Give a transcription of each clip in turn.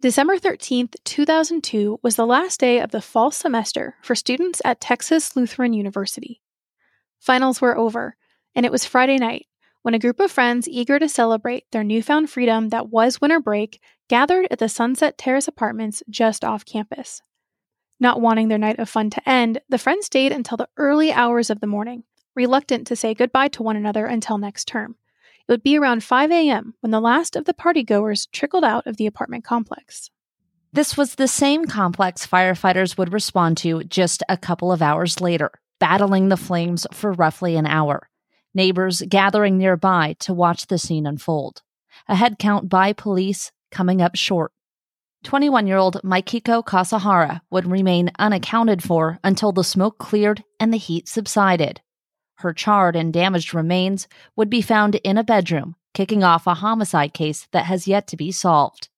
December 13th, 2002 was the last day of the fall semester for students at Texas Lutheran University. Finals were over, and it was Friday night when a group of friends eager to celebrate their newfound freedom that was winter break gathered at the Sunset Terrace apartments just off campus. Not wanting their night of fun to end, the friends stayed until the early hours of the morning, reluctant to say goodbye to one another until next term. It would be around 5 a.m. when the last of the partygoers trickled out of the apartment complex. This was the same complex firefighters would respond to just a couple of hours later, battling the flames for roughly an hour. Neighbors gathering nearby to watch the scene unfold. A head count by police coming up short. 21 year old Mikiko Kasahara would remain unaccounted for until the smoke cleared and the heat subsided. Her charred and damaged remains would be found in a bedroom, kicking off a homicide case that has yet to be solved.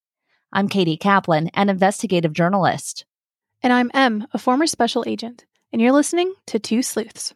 I'm Katie Kaplan, an investigative journalist. And I'm Em, a former special agent, and you're listening to Two Sleuths.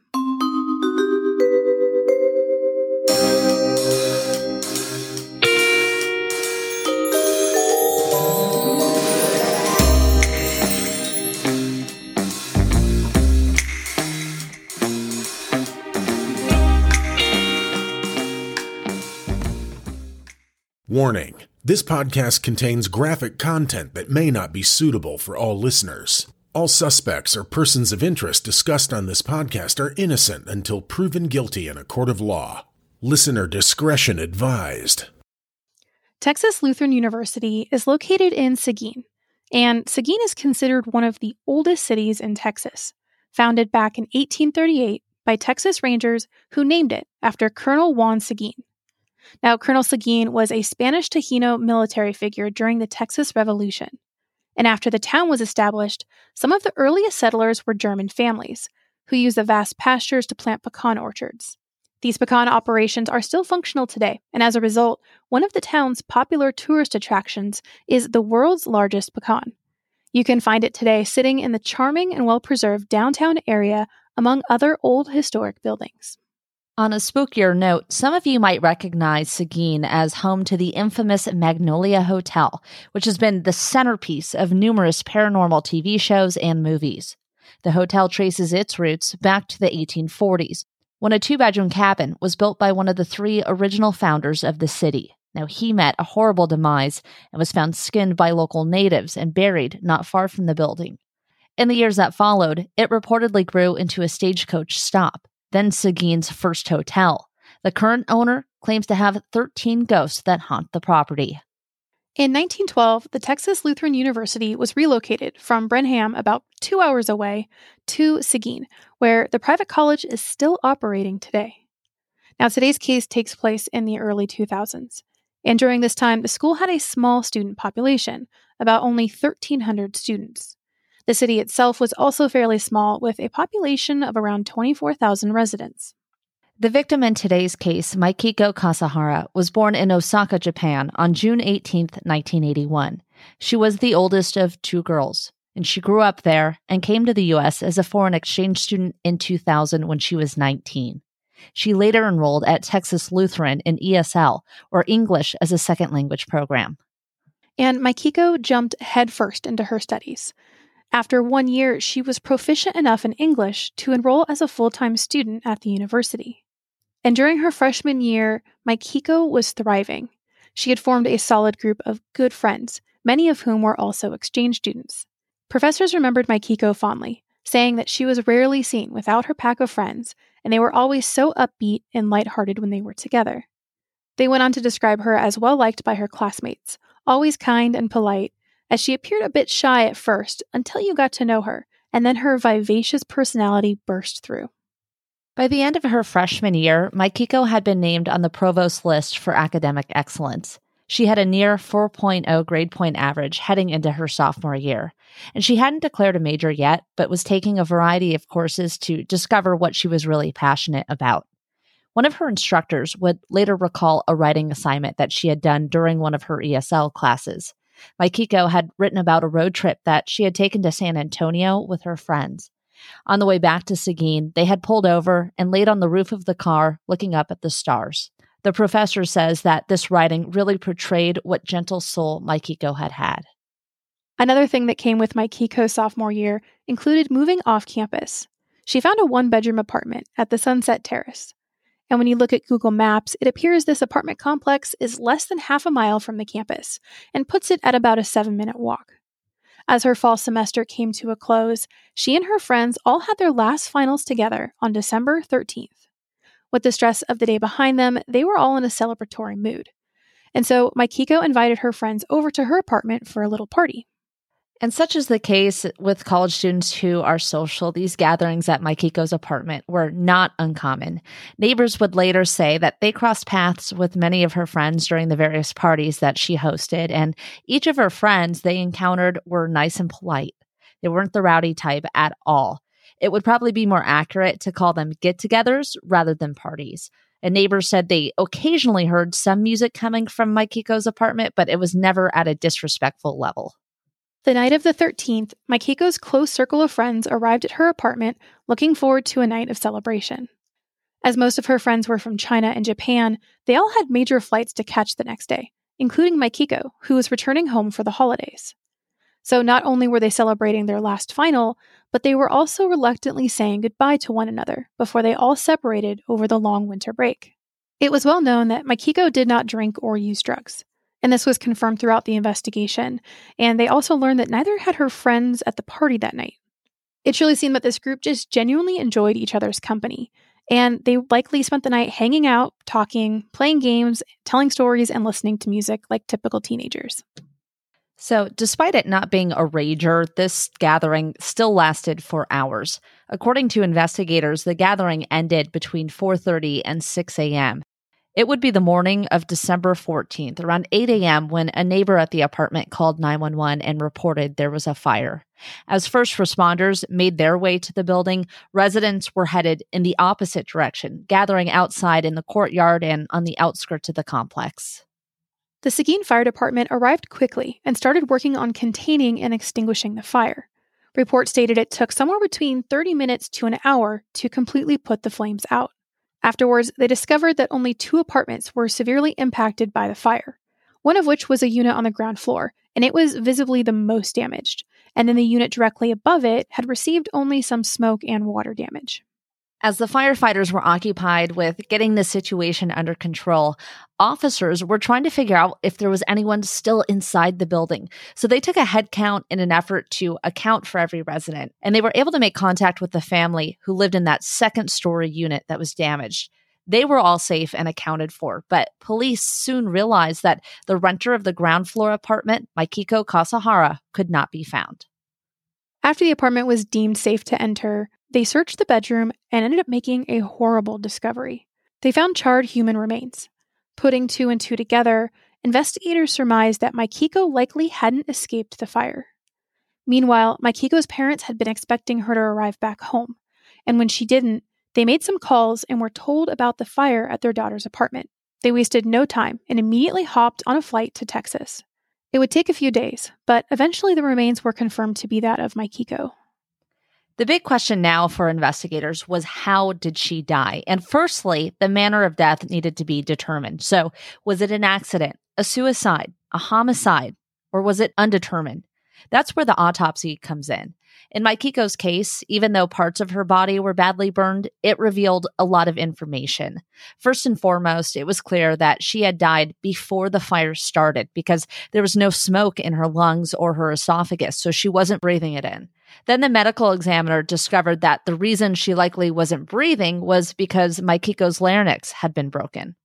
Warning this podcast contains graphic content that may not be suitable for all listeners. All suspects or persons of interest discussed on this podcast are innocent until proven guilty in a court of law. Listener discretion advised. Texas Lutheran University is located in Seguin, and Seguin is considered one of the oldest cities in Texas, founded back in 1838 by Texas Rangers who named it after Colonel Juan Seguin. Now, Colonel Seguin was a Spanish Tejano military figure during the Texas Revolution. And after the town was established, some of the earliest settlers were German families who used the vast pastures to plant pecan orchards. These pecan operations are still functional today, and as a result, one of the town's popular tourist attractions is the world's largest pecan. You can find it today sitting in the charming and well preserved downtown area among other old historic buildings. On a spookier note, some of you might recognize Seguin as home to the infamous Magnolia Hotel, which has been the centerpiece of numerous paranormal TV shows and movies. The hotel traces its roots back to the 1840s, when a two bedroom cabin was built by one of the three original founders of the city. Now, he met a horrible demise and was found skinned by local natives and buried not far from the building. In the years that followed, it reportedly grew into a stagecoach stop then Seguin's first hotel. The current owner claims to have 13 ghosts that haunt the property. In 1912, the Texas Lutheran University was relocated from Brenham, about two hours away, to Seguin, where the private college is still operating today. Now, today's case takes place in the early 2000s, and during this time, the school had a small student population, about only 1,300 students. The city itself was also fairly small, with a population of around 24,000 residents. The victim in today's case, Mikiko Kasahara, was born in Osaka, Japan on June 18, 1981. She was the oldest of two girls, and she grew up there and came to the U.S. as a foreign exchange student in 2000 when she was 19. She later enrolled at Texas Lutheran in ESL, or English as a Second Language program. And Mikiko jumped headfirst into her studies. After one year, she was proficient enough in English to enroll as a full time student at the university. And during her freshman year, Mikiko was thriving. She had formed a solid group of good friends, many of whom were also exchange students. Professors remembered Mikiko fondly, saying that she was rarely seen without her pack of friends, and they were always so upbeat and light-hearted when they were together. They went on to describe her as well liked by her classmates, always kind and polite, as she appeared a bit shy at first until you got to know her, and then her vivacious personality burst through. By the end of her freshman year, Mikiko had been named on the provost list for academic excellence. She had a near 4.0 grade point average heading into her sophomore year, and she hadn't declared a major yet, but was taking a variety of courses to discover what she was really passionate about. One of her instructors would later recall a writing assignment that she had done during one of her ESL classes. Mikiko had written about a road trip that she had taken to San Antonio with her friends. On the way back to Seguin, they had pulled over and laid on the roof of the car looking up at the stars. The professor says that this writing really portrayed what gentle soul Mikiko had had. Another thing that came with Mikiko's sophomore year included moving off campus. She found a one bedroom apartment at the Sunset Terrace. And when you look at Google Maps, it appears this apartment complex is less than half a mile from the campus and puts it at about a seven minute walk. As her fall semester came to a close, she and her friends all had their last finals together on December 13th. With the stress of the day behind them, they were all in a celebratory mood. And so Mikiko invited her friends over to her apartment for a little party. And such is the case with college students who are social. These gatherings at Mikiko's apartment were not uncommon. Neighbors would later say that they crossed paths with many of her friends during the various parties that she hosted, and each of her friends they encountered were nice and polite. They weren't the rowdy type at all. It would probably be more accurate to call them get togethers rather than parties. A neighbor said they occasionally heard some music coming from Mikiko's apartment, but it was never at a disrespectful level. The night of the 13th, Mikiko's close circle of friends arrived at her apartment looking forward to a night of celebration. As most of her friends were from China and Japan, they all had major flights to catch the next day, including Mikiko, who was returning home for the holidays. So not only were they celebrating their last final, but they were also reluctantly saying goodbye to one another before they all separated over the long winter break. It was well known that Mikiko did not drink or use drugs and this was confirmed throughout the investigation. And they also learned that neither had her friends at the party that night. It truly seemed that this group just genuinely enjoyed each other's company, and they likely spent the night hanging out, talking, playing games, telling stories, and listening to music like typical teenagers. So, despite it not being a rager, this gathering still lasted for hours. According to investigators, the gathering ended between 4:30 and 6 a.m. It would be the morning of December 14th, around 8 a.m., when a neighbor at the apartment called 911 and reported there was a fire. As first responders made their way to the building, residents were headed in the opposite direction, gathering outside in the courtyard and on the outskirts of the complex. The Seguin Fire Department arrived quickly and started working on containing and extinguishing the fire. Reports stated it took somewhere between 30 minutes to an hour to completely put the flames out. Afterwards, they discovered that only two apartments were severely impacted by the fire, one of which was a unit on the ground floor, and it was visibly the most damaged. And then the unit directly above it had received only some smoke and water damage. As the firefighters were occupied with getting the situation under control, officers were trying to figure out if there was anyone still inside the building. So they took a head count in an effort to account for every resident, and they were able to make contact with the family who lived in that second story unit that was damaged. They were all safe and accounted for, but police soon realized that the renter of the ground floor apartment, Mikiko Kasahara, could not be found. After the apartment was deemed safe to enter, they searched the bedroom and ended up making a horrible discovery. They found charred human remains. Putting two and two together, investigators surmised that Mikiko likely hadn't escaped the fire. Meanwhile, Mikiko's parents had been expecting her to arrive back home, and when she didn't, they made some calls and were told about the fire at their daughter's apartment. They wasted no time and immediately hopped on a flight to Texas. It would take a few days, but eventually the remains were confirmed to be that of Mikiko. The big question now for investigators was how did she die? And firstly, the manner of death needed to be determined. So, was it an accident, a suicide, a homicide, or was it undetermined? That's where the autopsy comes in. In Mikiko's case, even though parts of her body were badly burned, it revealed a lot of information. First and foremost, it was clear that she had died before the fire started because there was no smoke in her lungs or her esophagus, so she wasn't breathing it in. Then the medical examiner discovered that the reason she likely wasn't breathing was because Mikiko's larynx had been broken.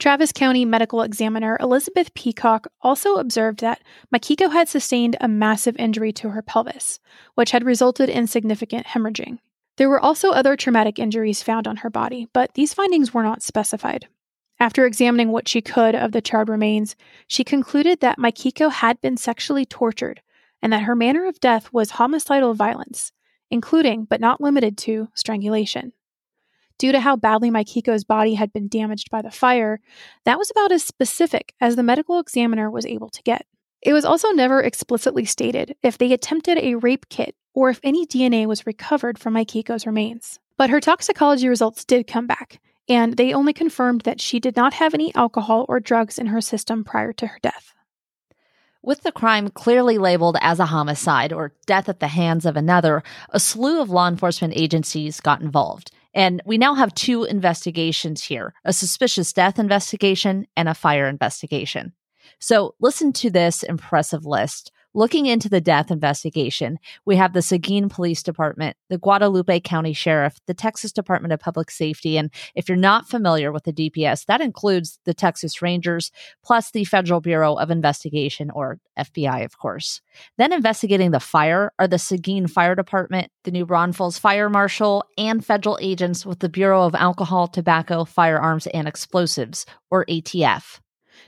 Travis County medical examiner Elizabeth Peacock also observed that Mikiko had sustained a massive injury to her pelvis, which had resulted in significant hemorrhaging. There were also other traumatic injuries found on her body, but these findings were not specified. After examining what she could of the charred remains, she concluded that Mikiko had been sexually tortured and that her manner of death was homicidal violence, including, but not limited to, strangulation. Due to how badly Mikiko's body had been damaged by the fire, that was about as specific as the medical examiner was able to get. It was also never explicitly stated if they attempted a rape kit or if any DNA was recovered from Mikiko's remains. But her toxicology results did come back, and they only confirmed that she did not have any alcohol or drugs in her system prior to her death. With the crime clearly labeled as a homicide or death at the hands of another, a slew of law enforcement agencies got involved. And we now have two investigations here a suspicious death investigation and a fire investigation. So listen to this impressive list. Looking into the death investigation, we have the Seguin Police Department, the Guadalupe County Sheriff, the Texas Department of Public Safety. And if you're not familiar with the DPS, that includes the Texas Rangers, plus the Federal Bureau of Investigation, or FBI, of course. Then investigating the fire are the Seguin Fire Department, the New Braunfels Fire Marshal, and federal agents with the Bureau of Alcohol, Tobacco, Firearms, and Explosives, or ATF.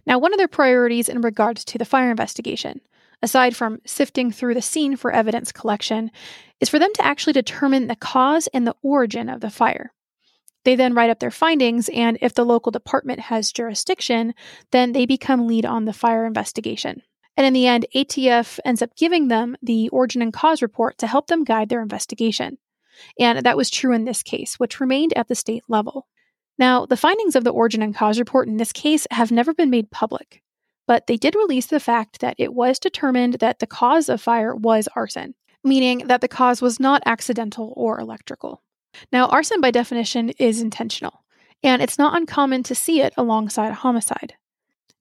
Now, one of their priorities in regards to the fire investigation aside from sifting through the scene for evidence collection, is for them to actually determine the cause and the origin of the fire. They then write up their findings, and if the local department has jurisdiction, then they become lead on the fire investigation. And in the end, ATF ends up giving them the origin and cause report to help them guide their investigation. And that was true in this case, which remained at the state level. Now, the findings of the origin and cause report in this case have never been made public but they did release the fact that it was determined that the cause of fire was arson, meaning that the cause was not accidental or electrical. Now, arson by definition is intentional, and it's not uncommon to see it alongside a homicide.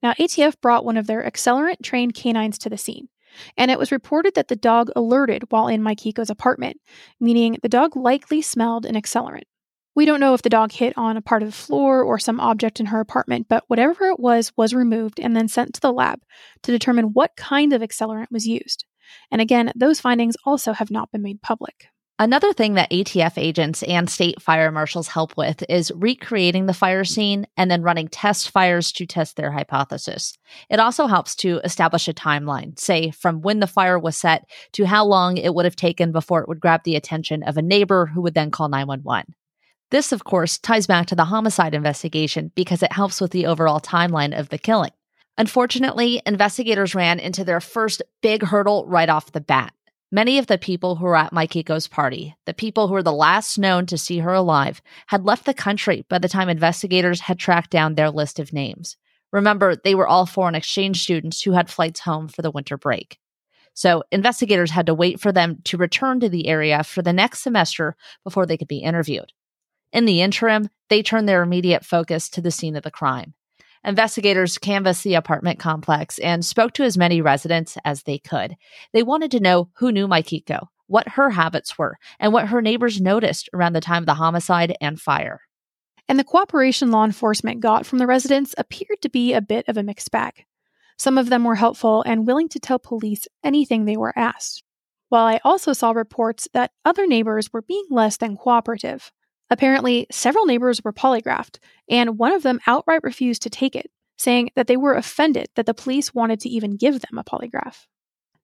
Now, ATF brought one of their accelerant trained canines to the scene, and it was reported that the dog alerted while in Mikiko's apartment, meaning the dog likely smelled an accelerant. We don't know if the dog hit on a part of the floor or some object in her apartment, but whatever it was was removed and then sent to the lab to determine what kind of accelerant was used. And again, those findings also have not been made public. Another thing that ATF agents and state fire marshals help with is recreating the fire scene and then running test fires to test their hypothesis. It also helps to establish a timeline, say from when the fire was set to how long it would have taken before it would grab the attention of a neighbor who would then call 911. This, of course, ties back to the homicide investigation because it helps with the overall timeline of the killing. Unfortunately, investigators ran into their first big hurdle right off the bat. Many of the people who were at Mikiko's party, the people who were the last known to see her alive, had left the country by the time investigators had tracked down their list of names. Remember, they were all foreign exchange students who had flights home for the winter break. So investigators had to wait for them to return to the area for the next semester before they could be interviewed. In the interim, they turned their immediate focus to the scene of the crime. Investigators canvassed the apartment complex and spoke to as many residents as they could. They wanted to know who knew Mikiko, what her habits were, and what her neighbors noticed around the time of the homicide and fire. And the cooperation law enforcement got from the residents appeared to be a bit of a mixed bag. Some of them were helpful and willing to tell police anything they were asked, while I also saw reports that other neighbors were being less than cooperative. Apparently, several neighbors were polygraphed, and one of them outright refused to take it, saying that they were offended that the police wanted to even give them a polygraph.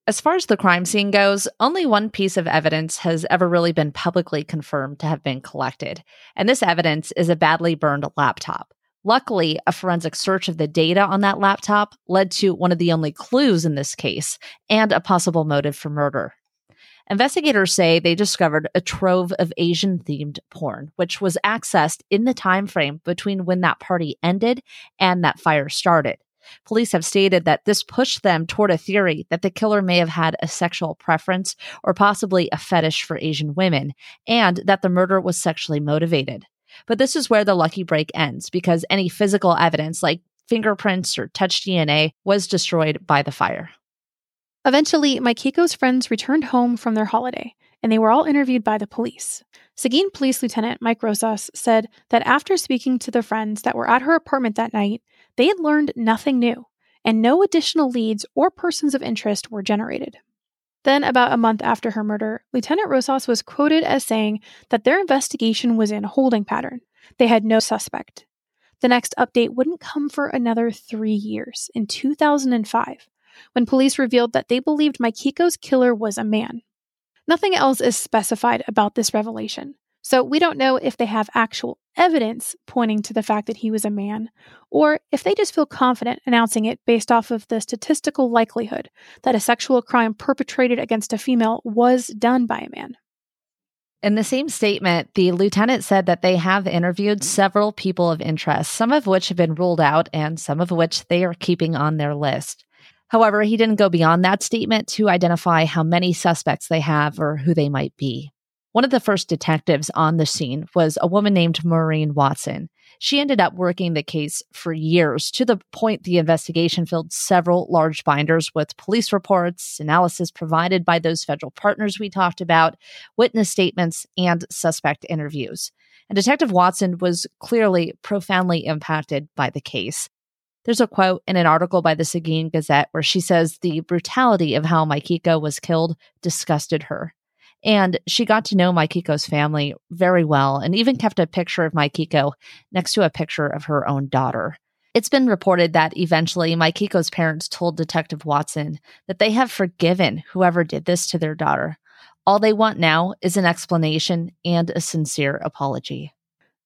As far as the crime scene goes, only one piece of evidence has ever really been publicly confirmed to have been collected, and this evidence is a badly burned laptop. Luckily, a forensic search of the data on that laptop led to one of the only clues in this case and a possible motive for murder. Investigators say they discovered a trove of Asian themed porn, which was accessed in the time frame between when that party ended and that fire started. Police have stated that this pushed them toward a theory that the killer may have had a sexual preference or possibly a fetish for Asian women, and that the murder was sexually motivated. But this is where the lucky break ends because any physical evidence like fingerprints or touch DNA was destroyed by the fire. Eventually, Mikiko's friends returned home from their holiday, and they were all interviewed by the police. Seguin Police Lieutenant Mike Rosas said that after speaking to the friends that were at her apartment that night, they had learned nothing new, and no additional leads or persons of interest were generated. Then, about a month after her murder, Lieutenant Rosas was quoted as saying that their investigation was in a holding pattern. They had no suspect. The next update wouldn't come for another three years, in 2005, when police revealed that they believed Mikiko's killer was a man. Nothing else is specified about this revelation, so we don't know if they have actual evidence pointing to the fact that he was a man, or if they just feel confident announcing it based off of the statistical likelihood that a sexual crime perpetrated against a female was done by a man. In the same statement, the lieutenant said that they have interviewed several people of interest, some of which have been ruled out and some of which they are keeping on their list. However, he didn't go beyond that statement to identify how many suspects they have or who they might be. One of the first detectives on the scene was a woman named Maureen Watson. She ended up working the case for years to the point the investigation filled several large binders with police reports, analysis provided by those federal partners we talked about, witness statements, and suspect interviews. And Detective Watson was clearly profoundly impacted by the case. There's a quote in an article by the Seguin Gazette where she says the brutality of how Mikiko was killed disgusted her. And she got to know Mikiko's family very well and even kept a picture of Mikiko next to a picture of her own daughter. It's been reported that eventually Mikiko's parents told Detective Watson that they have forgiven whoever did this to their daughter. All they want now is an explanation and a sincere apology.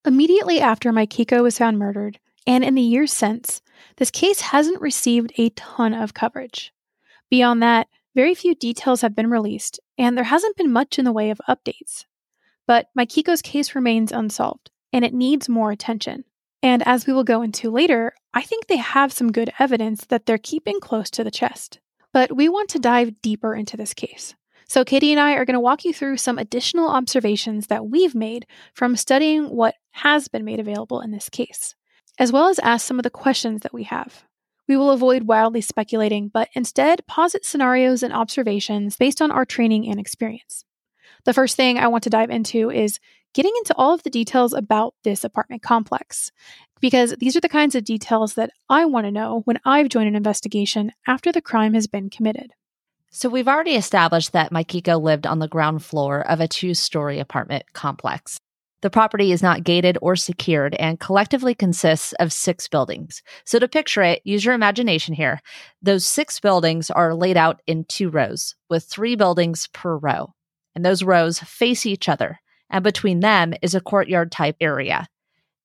Immediately after Mikiko was found murdered, and in the years since, this case hasn't received a ton of coverage. Beyond that, very few details have been released, and there hasn't been much in the way of updates. But Mikiko's case remains unsolved, and it needs more attention. And as we will go into later, I think they have some good evidence that they're keeping close to the chest. But we want to dive deeper into this case. So, Katie and I are going to walk you through some additional observations that we've made from studying what has been made available in this case as well as ask some of the questions that we have. We will avoid wildly speculating, but instead posit scenarios and observations based on our training and experience. The first thing I want to dive into is getting into all of the details about this apartment complex, because these are the kinds of details that I want to know when I've joined an investigation after the crime has been committed. So, we've already established that Mikiko lived on the ground floor of a two story apartment complex. The property is not gated or secured and collectively consists of six buildings. So, to picture it, use your imagination here. Those six buildings are laid out in two rows, with three buildings per row. And those rows face each other, and between them is a courtyard type area.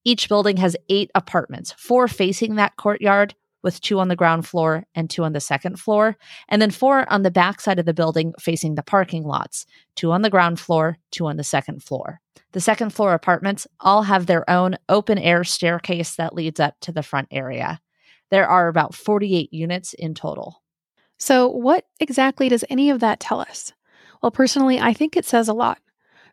Each building has eight apartments, four facing that courtyard, with two on the ground floor and two on the second floor, and then four on the back side of the building facing the parking lots, two on the ground floor, two on the second floor. The second floor apartments all have their own open air staircase that leads up to the front area. There are about 48 units in total. So, what exactly does any of that tell us? Well, personally, I think it says a lot.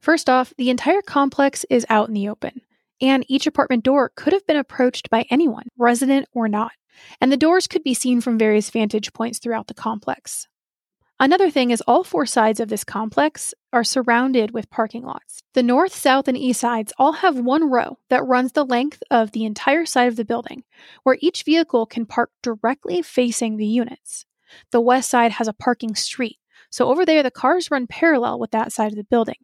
First off, the entire complex is out in the open, and each apartment door could have been approached by anyone, resident or not, and the doors could be seen from various vantage points throughout the complex. Another thing is all four sides of this complex are surrounded with parking lots. The north, south, and east sides all have one row that runs the length of the entire side of the building, where each vehicle can park directly facing the units. The west side has a parking street, so over there the cars run parallel with that side of the building.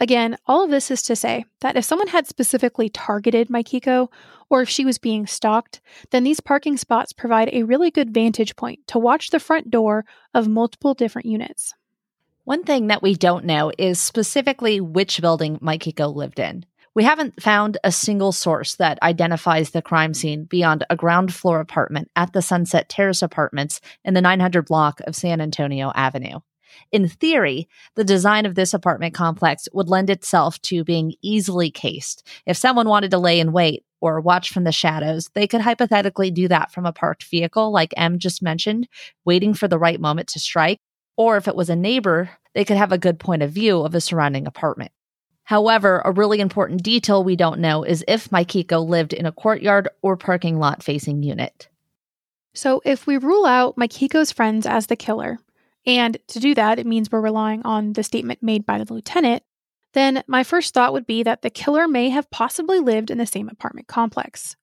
Again, all of this is to say that if someone had specifically targeted Mikiko, or if she was being stalked, then these parking spots provide a really good vantage point to watch the front door of multiple different units. One thing that we don't know is specifically which building Mikiko lived in. We haven't found a single source that identifies the crime scene beyond a ground floor apartment at the Sunset Terrace Apartments in the 900 block of San Antonio Avenue. In theory, the design of this apartment complex would lend itself to being easily cased. If someone wanted to lay in wait or watch from the shadows, they could hypothetically do that from a parked vehicle, like Em just mentioned, waiting for the right moment to strike. Or if it was a neighbor, they could have a good point of view of the surrounding apartment. However, a really important detail we don't know is if Mikiko lived in a courtyard or parking lot facing unit. So, if we rule out Mikiko's friends as the killer, and to do that, it means we're relying on the statement made by the lieutenant, then my first thought would be that the killer may have possibly lived in the same apartment complex.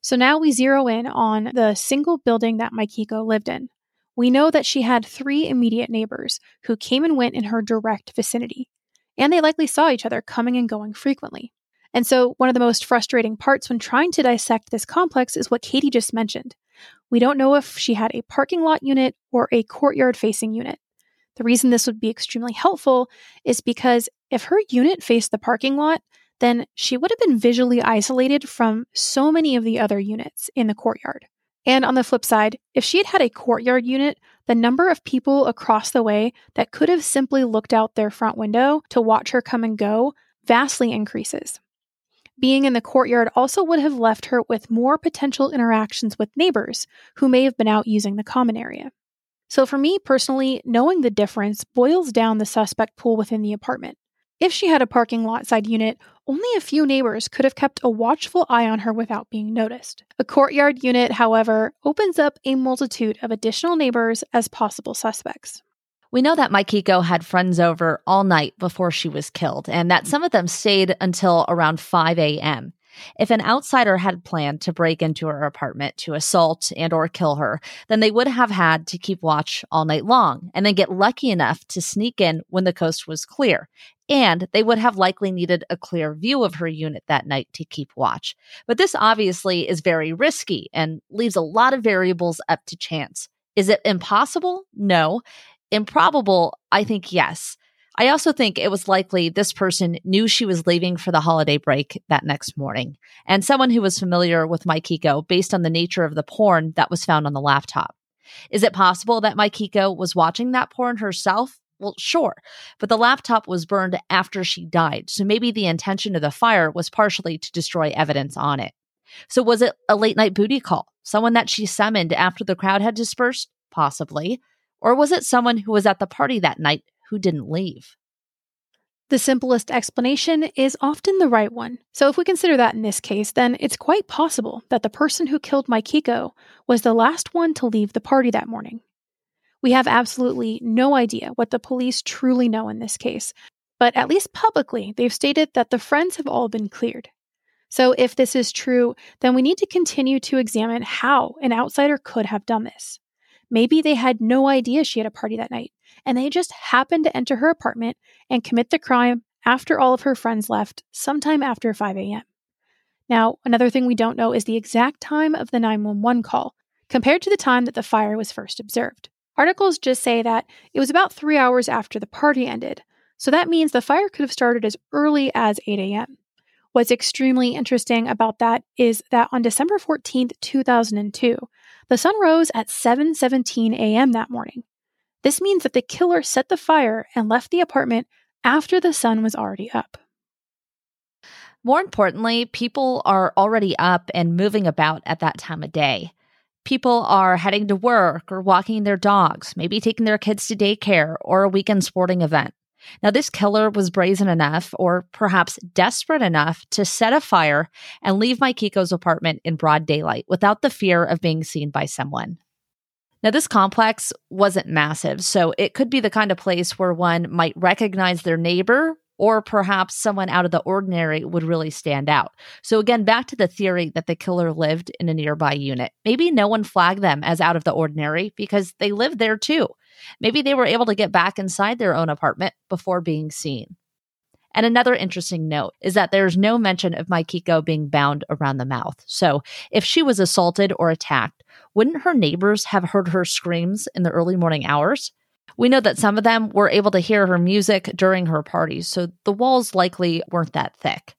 So now we zero in on the single building that Mikiko lived in. We know that she had three immediate neighbors who came and went in her direct vicinity, and they likely saw each other coming and going frequently. And so, one of the most frustrating parts when trying to dissect this complex is what Katie just mentioned we don't know if she had a parking lot unit or a courtyard facing unit. The reason this would be extremely helpful is because if her unit faced the parking lot, then she would have been visually isolated from so many of the other units in the courtyard. And on the flip side, if she had had a courtyard unit, the number of people across the way that could have simply looked out their front window to watch her come and go vastly increases. Being in the courtyard also would have left her with more potential interactions with neighbors who may have been out using the common area. So, for me personally, knowing the difference boils down the suspect pool within the apartment. If she had a parking lot side unit, only a few neighbors could have kept a watchful eye on her without being noticed. A courtyard unit, however, opens up a multitude of additional neighbors as possible suspects. We know that Mikiko had friends over all night before she was killed, and that some of them stayed until around 5 a.m. If an outsider had planned to break into her apartment to assault and or kill her, then they would have had to keep watch all night long and then get lucky enough to sneak in when the coast was clear. And they would have likely needed a clear view of her unit that night to keep watch. But this obviously is very risky and leaves a lot of variables up to chance. Is it impossible? No. Improbable? I think yes. I also think it was likely this person knew she was leaving for the holiday break that next morning, and someone who was familiar with Mikiko based on the nature of the porn that was found on the laptop. Is it possible that Mikiko was watching that porn herself? Well, sure, but the laptop was burned after she died, so maybe the intention of the fire was partially to destroy evidence on it. So, was it a late night booty call? Someone that she summoned after the crowd had dispersed? Possibly. Or was it someone who was at the party that night who didn't leave. The simplest explanation is often the right one. So, if we consider that in this case, then it's quite possible that the person who killed Mikiko was the last one to leave the party that morning. We have absolutely no idea what the police truly know in this case, but at least publicly, they've stated that the friends have all been cleared. So, if this is true, then we need to continue to examine how an outsider could have done this. Maybe they had no idea she had a party that night, and they just happened to enter her apartment and commit the crime after all of her friends left, sometime after 5 a.m. Now, another thing we don't know is the exact time of the 911 call compared to the time that the fire was first observed. Articles just say that it was about three hours after the party ended, so that means the fire could have started as early as 8 a.m. What's extremely interesting about that is that on December 14th, 2002, the sun rose at 7:17 a.m. that morning. This means that the killer set the fire and left the apartment after the sun was already up. More importantly, people are already up and moving about at that time of day. People are heading to work or walking their dogs, maybe taking their kids to daycare or a weekend sporting event. Now, this killer was brazen enough, or perhaps desperate enough, to set a fire and leave Mikiko's apartment in broad daylight without the fear of being seen by someone. Now, this complex wasn't massive, so it could be the kind of place where one might recognize their neighbor or perhaps someone out of the ordinary would really stand out. So, again, back to the theory that the killer lived in a nearby unit. Maybe no one flagged them as out of the ordinary because they lived there too. Maybe they were able to get back inside their own apartment before being seen. And another interesting note is that there's no mention of Mikiko being bound around the mouth. So, if she was assaulted or attacked, wouldn't her neighbors have heard her screams in the early morning hours? We know that some of them were able to hear her music during her parties, so the walls likely weren't that thick.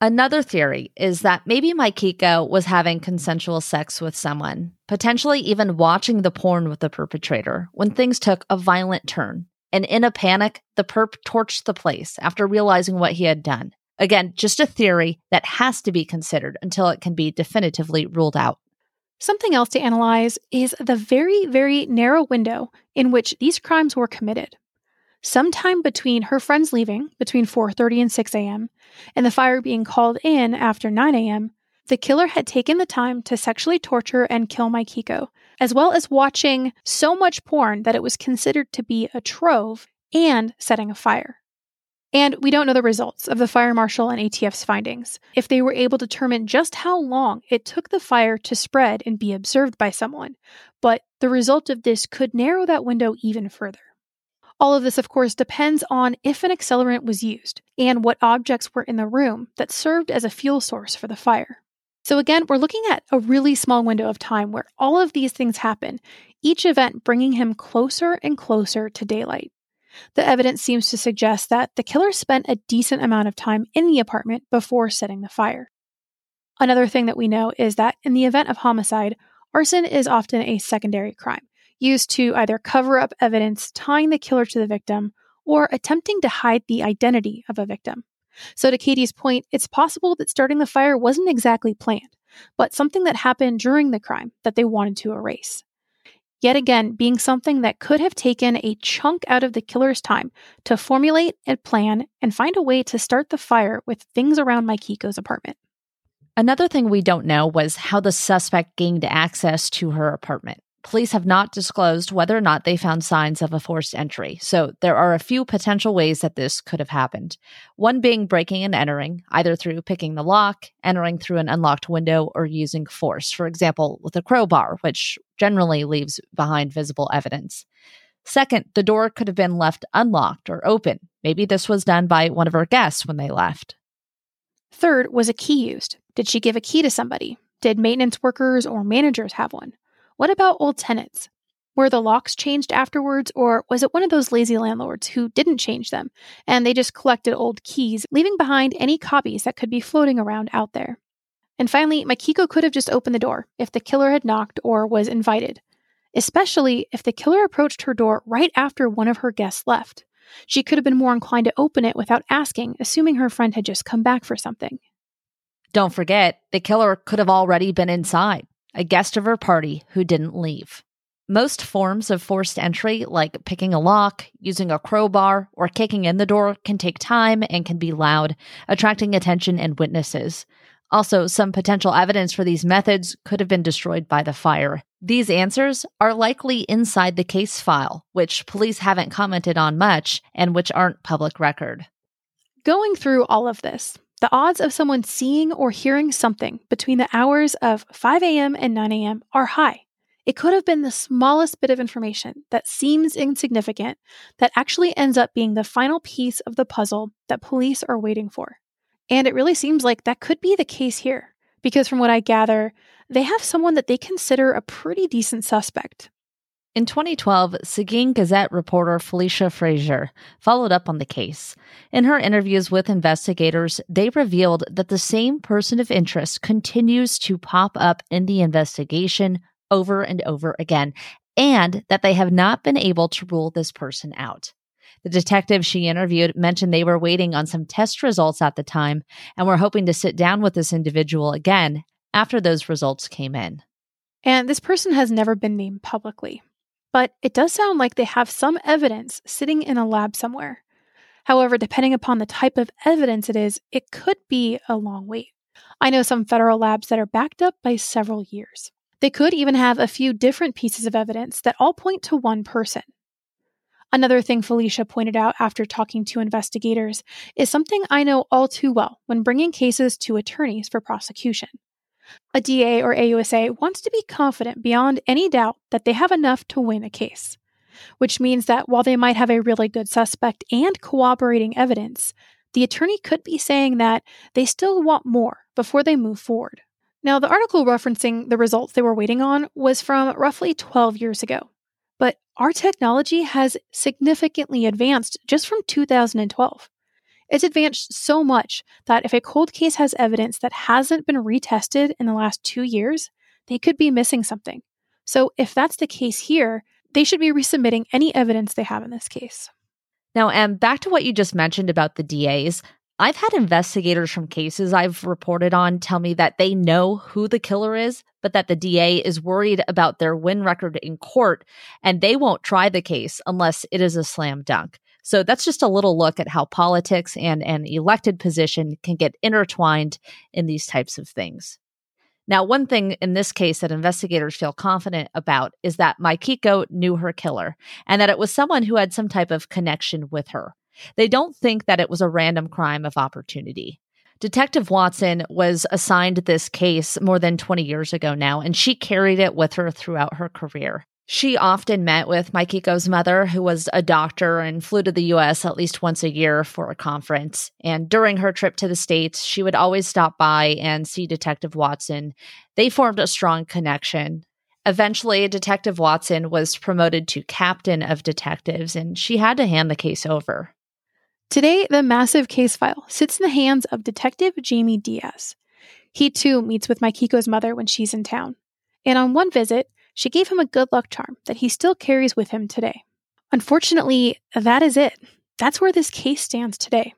Another theory is that maybe Mikiko was having consensual sex with someone, potentially even watching the porn with the perpetrator, when things took a violent turn. And in a panic, the perp torched the place after realizing what he had done. Again, just a theory that has to be considered until it can be definitively ruled out. Something else to analyze is the very, very narrow window in which these crimes were committed. Sometime between her friends leaving, between 4:30 and 6 a.m., and the fire being called in after 9 a.m., the killer had taken the time to sexually torture and kill Mikiko, as well as watching so much porn that it was considered to be a trove and setting a fire. And we don't know the results of the fire marshal and ATF's findings, if they were able to determine just how long it took the fire to spread and be observed by someone, but the result of this could narrow that window even further. All of this, of course, depends on if an accelerant was used and what objects were in the room that served as a fuel source for the fire. So, again, we're looking at a really small window of time where all of these things happen, each event bringing him closer and closer to daylight. The evidence seems to suggest that the killer spent a decent amount of time in the apartment before setting the fire. Another thing that we know is that in the event of homicide, arson is often a secondary crime, used to either cover up evidence tying the killer to the victim or attempting to hide the identity of a victim. So, to Katie's point, it's possible that starting the fire wasn't exactly planned, but something that happened during the crime that they wanted to erase. Yet again, being something that could have taken a chunk out of the killer's time to formulate and plan and find a way to start the fire with things around Mikiko's apartment. Another thing we don't know was how the suspect gained access to her apartment. Police have not disclosed whether or not they found signs of a forced entry, so there are a few potential ways that this could have happened. One being breaking and entering, either through picking the lock, entering through an unlocked window, or using force, for example, with a crowbar, which generally leaves behind visible evidence. Second, the door could have been left unlocked or open. Maybe this was done by one of her guests when they left. Third, was a key used? Did she give a key to somebody? Did maintenance workers or managers have one? What about old tenants? Were the locks changed afterwards, or was it one of those lazy landlords who didn't change them and they just collected old keys, leaving behind any copies that could be floating around out there? And finally, Mikiko could have just opened the door if the killer had knocked or was invited, especially if the killer approached her door right after one of her guests left. She could have been more inclined to open it without asking, assuming her friend had just come back for something. Don't forget, the killer could have already been inside a guest of her party who didn't leave. Most forms of forced entry, like picking a lock, using a crowbar, or kicking in the door, can take time and can be loud, attracting attention and witnesses. Also, some potential evidence for these methods could have been destroyed by the fire. These answers are likely inside the case file, which police haven't commented on much and which aren't public record. Going through all of this, the odds of someone seeing or hearing something between the hours of 5 a.m. and 9 a.m. are high. It could have been the smallest bit of information that seems insignificant that actually ends up being the final piece of the puzzle that police are waiting for. And it really seems like that could be the case here, because from what I gather, they have someone that they consider a pretty decent suspect. In 2012, Seguin Gazette reporter Felicia Frazier followed up on the case. In her interviews with investigators, they revealed that the same person of interest continues to pop up in the investigation over and over again, and that they have not been able to rule this person out. The detective she interviewed mentioned they were waiting on some test results at the time and were hoping to sit down with this individual again after those results came in. And this person has never been named publicly but it does sound like they have some evidence sitting in a lab somewhere. However, depending upon the type of evidence it is, it could be a long wait. I know some federal labs that are backed up by several years. They could even have a few different pieces of evidence that all point to one person. Another thing Felicia pointed out after talking to investigators is something I know all too well when bringing cases to attorneys for prosecution. A DA or AUSA wants to be confident beyond any doubt that they have enough to win a case, which means that while they might have a really good suspect and corroborating evidence, the attorney could be saying that they still want more before they move forward. Now, the article referencing the results they were waiting on was from roughly 12 years ago, but our technology has significantly advanced just from 2012. It's advanced so much that if a cold case has evidence that hasn't been retested in the last two years, they could be missing something. So, if that's the case here, they should be resubmitting any evidence they have in this case. Now, and back to what you just mentioned about the DAs, I've had investigators from cases I've reported on tell me that they know who the killer is, but that the DA is worried about their win record in court and they won't try the case unless it is a slam dunk. So that's just a little look at how politics and an elected position can get intertwined in these types of things. Now, one thing in this case that investigators feel confident about is that Mikiko knew her killer and that it was someone who had some type of connection with her. They don't think that it was a random crime of opportunity. Detective Watson was assigned this case more than 20 years ago now, and she carried it with her throughout her career. She often met with Mikiko's mother, who was a doctor and flew to the US at least once a year for a conference. And during her trip to the States, she would always stop by and see Detective Watson. They formed a strong connection. Eventually, Detective Watson was promoted to captain of detectives, and she had to hand the case over. Today, the massive case file sits in the hands of Detective Jamie Diaz. He too meets with Mikiko's mother when she's in town. And on one visit, she gave him a good luck charm that he still carries with him today. Unfortunately, that is it. That's where this case stands today.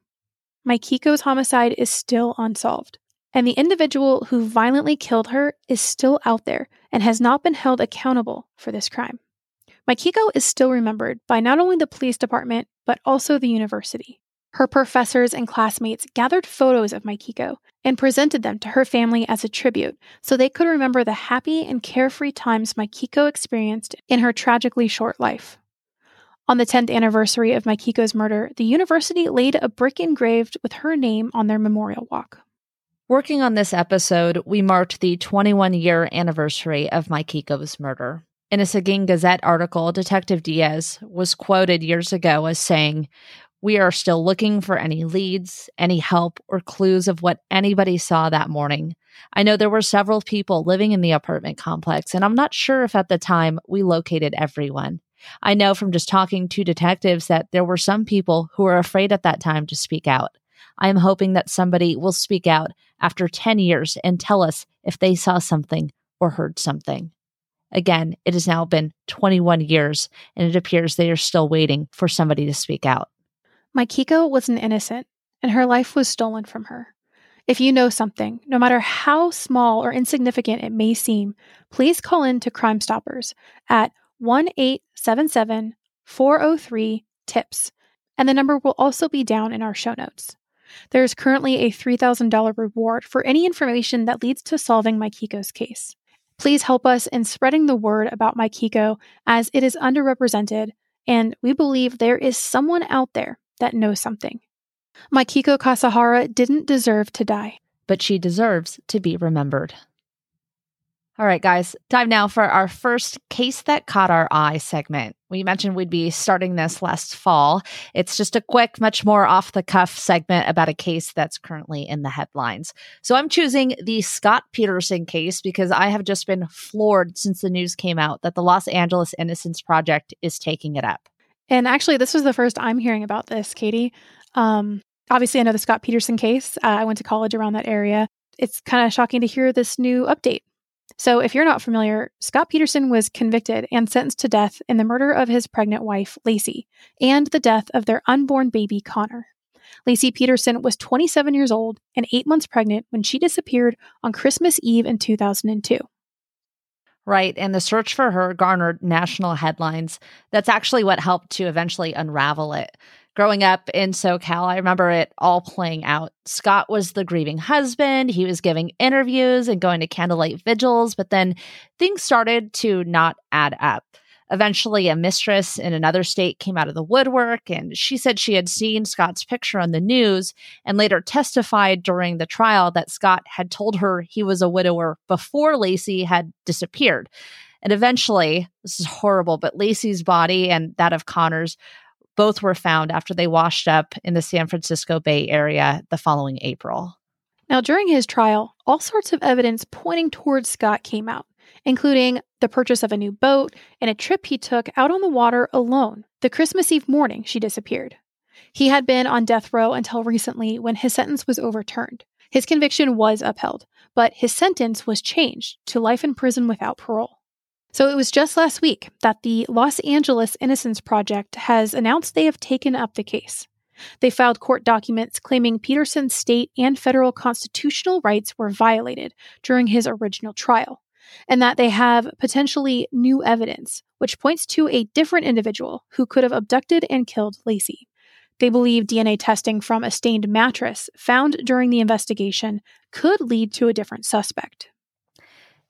Mikiko's homicide is still unsolved, and the individual who violently killed her is still out there and has not been held accountable for this crime. Mikiko is still remembered by not only the police department, but also the university. Her professors and classmates gathered photos of Mikiko and presented them to her family as a tribute so they could remember the happy and carefree times Mikiko experienced in her tragically short life. On the 10th anniversary of Mikiko's murder, the university laid a brick engraved with her name on their memorial walk. Working on this episode, we marked the 21 year anniversary of Mikiko's murder. In a Seguin Gazette article, Detective Diaz was quoted years ago as saying, We are still looking for any leads, any help, or clues of what anybody saw that morning. I know there were several people living in the apartment complex, and I'm not sure if at the time we located everyone. I know from just talking to detectives that there were some people who were afraid at that time to speak out. I am hoping that somebody will speak out after 10 years and tell us if they saw something or heard something. Again, it has now been 21 years, and it appears they are still waiting for somebody to speak out. Mikiko was an innocent, and her life was stolen from her. If you know something, no matter how small or insignificant it may seem, please call in to Crime Stoppers at 1 877 403 TIPS, and the number will also be down in our show notes. There is currently a $3,000 reward for any information that leads to solving Mikiko's case. Please help us in spreading the word about Mikiko as it is underrepresented, and we believe there is someone out there that know something. Mikiko Kasahara didn't deserve to die, but she deserves to be remembered. All right, guys, time now for our first case that caught our eye segment. We mentioned we'd be starting this last fall. It's just a quick, much more off the cuff segment about a case that's currently in the headlines. So I'm choosing the Scott Peterson case because I have just been floored since the news came out that the Los Angeles Innocence Project is taking it up. And actually, this was the first I'm hearing about this, Katie. Um, obviously, I know the Scott Peterson case. Uh, I went to college around that area. It's kind of shocking to hear this new update. So, if you're not familiar, Scott Peterson was convicted and sentenced to death in the murder of his pregnant wife, Laci, and the death of their unborn baby, Connor. Laci Peterson was 27 years old and eight months pregnant when she disappeared on Christmas Eve in 2002. Right. And the search for her garnered national headlines. That's actually what helped to eventually unravel it growing up in SoCal, I remember it all playing out. Scott was the grieving husband. He was giving interviews and going to candlelight vigils, but then things started to not add up. Eventually, a mistress in another state came out of the woodwork and she said she had seen Scott's picture on the news and later testified during the trial that Scott had told her he was a widower before Laci had disappeared. And eventually, this is horrible, but Laci's body and that of Connor's both were found after they washed up in the San Francisco Bay Area the following April. Now, during his trial, all sorts of evidence pointing towards Scott came out, including the purchase of a new boat and a trip he took out on the water alone the Christmas Eve morning she disappeared. He had been on death row until recently when his sentence was overturned. His conviction was upheld, but his sentence was changed to life in prison without parole. So it was just last week that the Los Angeles Innocence Project has announced they have taken up the case. They filed court documents claiming Peterson's state and federal constitutional rights were violated during his original trial, and that they have potentially new evidence, which points to a different individual who could have abducted and killed Laci. They believe DNA testing from a stained mattress found during the investigation could lead to a different suspect.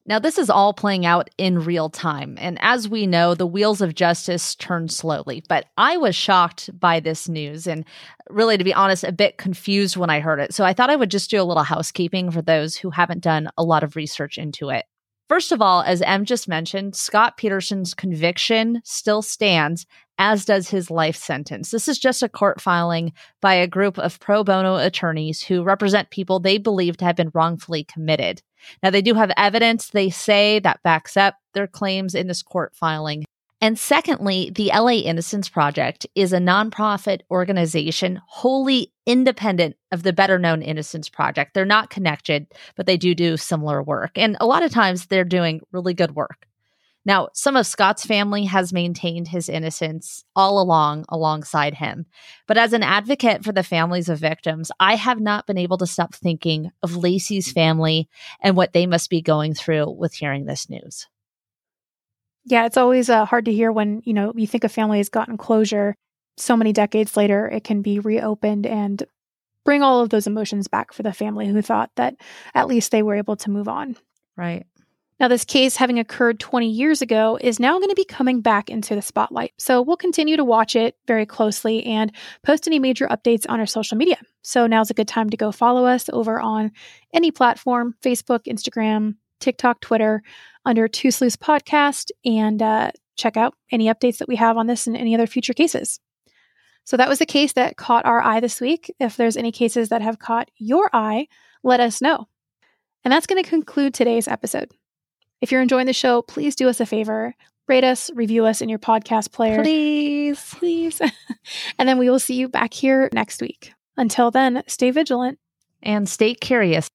Now, this is all playing out in real time. And as we know, the wheels of justice turn slowly. But I was shocked by this news and really, to be honest, a bit confused when I heard it. So I thought I would just do a little housekeeping for those who haven't done a lot of research into it. First of all, as Em just mentioned, Scott Peterson's conviction still stands, as does his life sentence. This is just a court filing by a group of pro bono attorneys who represent people they believe to have been wrongfully committed. Now, they do have evidence, they say, that backs up their claims in this court filing. And secondly, the LA Innocence Project is a nonprofit organization wholly independent of the better known Innocence Project. They're not connected, but they do do similar work. And a lot of times they're doing really good work. Now, some of Scott's family has maintained his innocence all along alongside him. But as an advocate for the families of victims, I have not been able to stop thinking of Laci's family and what they must be going through with hearing this news. Yeah, it's always uh, hard to hear when, you know, you think a family has gotten closure. So many decades later, it can be reopened and bring all of those emotions back for the family who thought that at least they were able to move on. Right. Now, this case, having occurred 20 years ago, is now going to be coming back into the spotlight. So we'll continue to watch it very closely and post any major updates on our social media. So now's a good time to go follow us over on any platform Facebook, Instagram, TikTok, Twitter under Two Sleuths Podcast and uh, check out any updates that we have on this and any other future cases. So that was the case that caught our eye this week. If there's any cases that have caught your eye, let us know. And that's going to conclude today's episode. If you're enjoying the show, please do us a favor. Rate us, review us in your podcast player. Please. Please. and then we will see you back here next week. Until then, stay vigilant and stay curious.